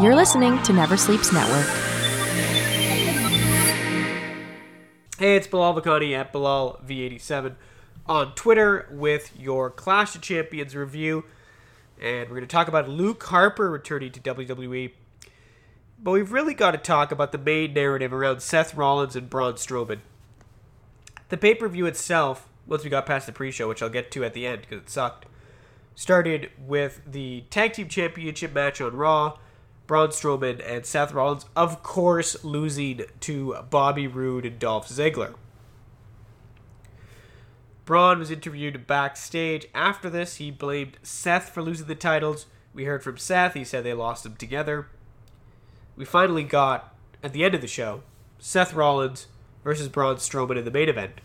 You're listening to Never Sleeps Network. Hey, it's Bilal Bakani at Bilal V87 on Twitter with your Clash of Champions review. And we're going to talk about Luke Harper returning to WWE. But we've really got to talk about the main narrative around Seth Rollins and Braun Strowman. The pay per view itself, once we got past the pre show, which I'll get to at the end because it sucked, started with the Tag Team Championship match on Raw. Braun Strowman and Seth Rollins, of course, losing to Bobby Roode and Dolph Ziggler. Braun was interviewed backstage after this. He blamed Seth for losing the titles. We heard from Seth. He said they lost them together. We finally got, at the end of the show, Seth Rollins versus Braun Strowman in the main event.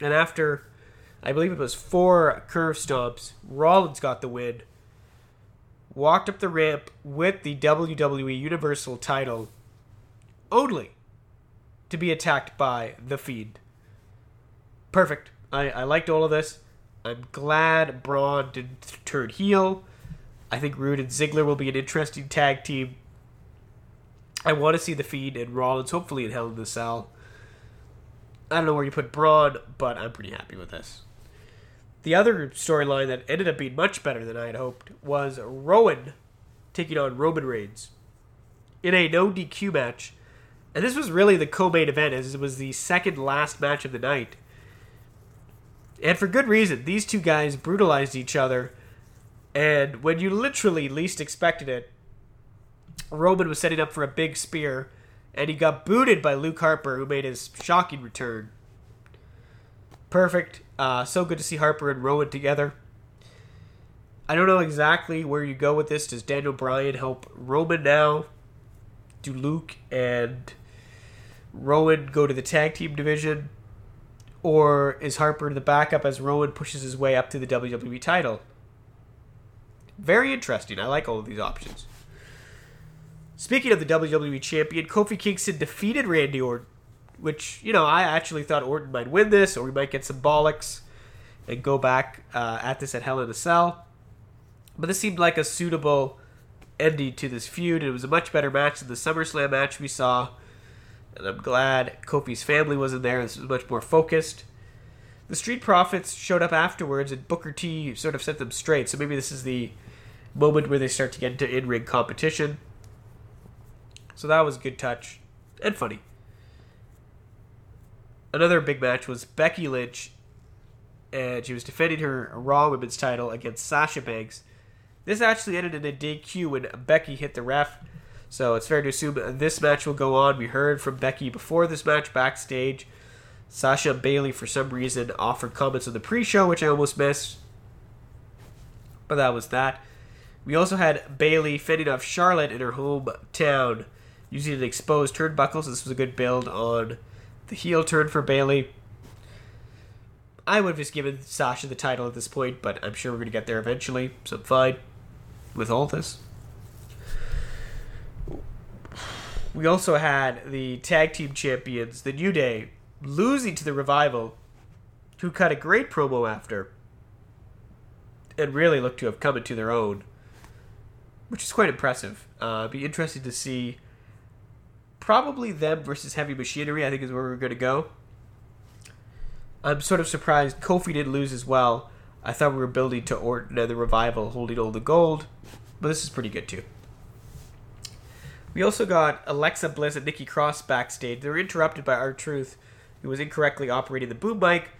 And after, I believe it was four curve stomps, Rollins got the win walked up the ramp with the WWE Universal title only to be attacked by The Fiend. Perfect. I, I liked all of this. I'm glad Braun didn't turn heel. I think Roode and Ziggler will be an interesting tag team. I want to see The Fiend and Rollins, hopefully in Hell in the Cell. I don't know where you put Braun, but I'm pretty happy with this. The other storyline that ended up being much better than I had hoped was Rowan taking on Roman Reigns in a no DQ match. And this was really the co main event, as it was the second last match of the night. And for good reason. These two guys brutalized each other. And when you literally least expected it, Roman was setting up for a big spear. And he got booted by Luke Harper, who made his shocking return. Perfect. Uh, so good to see Harper and Rowan together. I don't know exactly where you go with this. Does Daniel Bryan help Roman now? Do Luke and Rowan go to the tag team division? Or is Harper the backup as Rowan pushes his way up to the WWE title? Very interesting. I like all of these options. Speaking of the WWE champion, Kofi Kingston defeated Randy Orton which you know I actually thought Orton might win this, or we might get some bollocks and go back uh, at this at Hell in a Cell. But this seemed like a suitable ending to this feud. It was a much better match than the SummerSlam match we saw, and I'm glad Kofi's family wasn't there. This was much more focused. The Street Profits showed up afterwards, and Booker T sort of set them straight. So maybe this is the moment where they start to get into in-ring competition. So that was a good touch and funny another big match was Becky Lynch, and she was defending her Raw Women's title against Sasha Banks. This actually ended in a DQ when Becky hit the ref, so it's fair to assume this match will go on. We heard from Becky before this match backstage. Sasha and Bayley, for some reason, offered comments on the pre-show, which I almost missed. But that was that. We also had Bayley fending off Charlotte in her hometown using an exposed turnbuckle. So this was a good build on the heel turn for Bayley. I would have just given Sasha the title at this point, but I'm sure we're going to get there eventually, so I'm fine with all this. We also had the tag team champions, the New Day, losing to the Revival, who cut a great promo after and really looked to have come into their own, which is quite impressive. Uh, be interesting to see probably them versus Heavy Machinery. I think is where we're going to go. I'm sort of surprised Kofi didn't lose as well. I thought we were building to Orton and the Revival holding all the gold, but this is pretty good too. We also got Alexa Bliss and Nikki Cross backstage. They were interrupted by R-Truth, who was incorrectly operating the boom mic.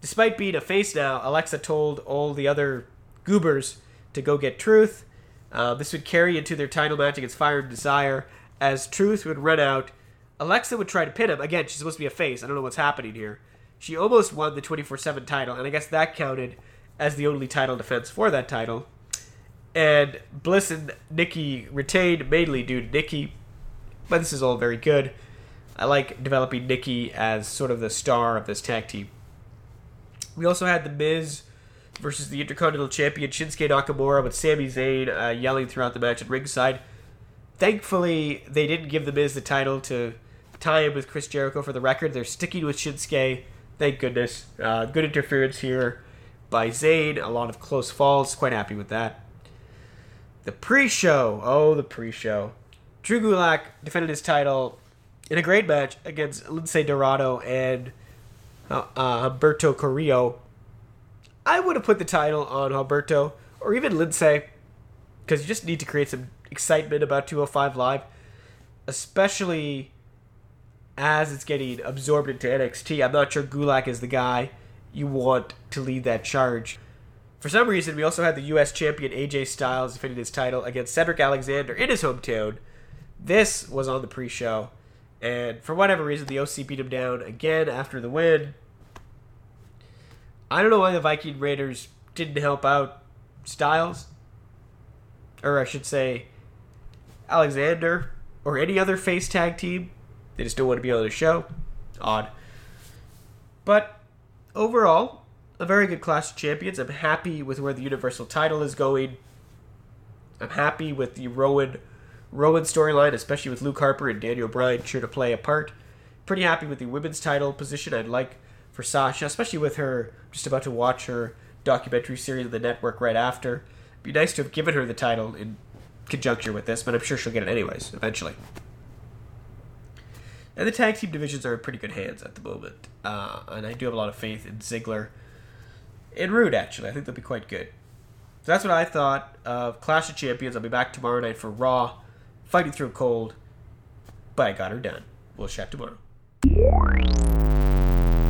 Despite being a face now, Alexa told all the other goobers to go get Truth. Uh, this would carry into their title match against Fire and Desire as Truth would run out, Alexa would try to pin him. Again, she's supposed to be a face. I don't know what's happening here. She almost won the 24 7 title, and I guess that counted as the only title defense for that title. And Bliss and Nikki retained mainly due to Nikki, but this is all very good. I like developing Nikki as sort of the star of this tag team. We also had The Miz versus the Intercontinental Champion Shinsuke Nakamura with Sami Zayn uh, yelling throughout the match at ringside. Thankfully, they didn't give The Miz the title to tie him with Chris Jericho for the record. They're sticking with Shinsuke. Thank goodness. Uh, good interference here by Zayn. A lot of close falls. Quite happy with that. The pre-show. Oh, the pre-show. Drew Gulak defended his title in a great match against Lince Dorado and uh, uh, Humberto Carrillo. I would have put the title on Humberto or even Lince because you just need to create some excitement about 205 Live, especially as it's getting absorbed into NXT. I'm not sure Gulak is the guy you want to lead that charge. For some reason, we also had the U.S. champion AJ Styles defending his title against Cedric Alexander in his hometown. This was on the pre show, and for whatever reason, the OC beat him down again after the win. I don't know why the Viking Raiders didn't help out Styles, or I should say, Alexander, or any other face tag team. They just don't want to be on the show. Odd. But overall, a very good clash of champions. I'm happy with where the Universal title is going. I'm happy with the Rowan Rowan storyline, especially with Luke Harper and Daniel Bryan sure to play a part. Pretty happy with the women's title position. I'd like for Sasha, especially with her just about to watch her documentary series on the network right after. It'd be nice to have given her the title in conjunction with this, but I'm sure she'll get it anyways, eventually. And the tag team divisions are in pretty good hands at the moment. Uh, and I do have a lot of faith in Ziggler and Roode, actually. I think they'll be quite good. So that's what I thought of Clash of Champions. I'll be back tomorrow night for Raw, fighting through a cold, but I got her done. We'll chat tomorrow.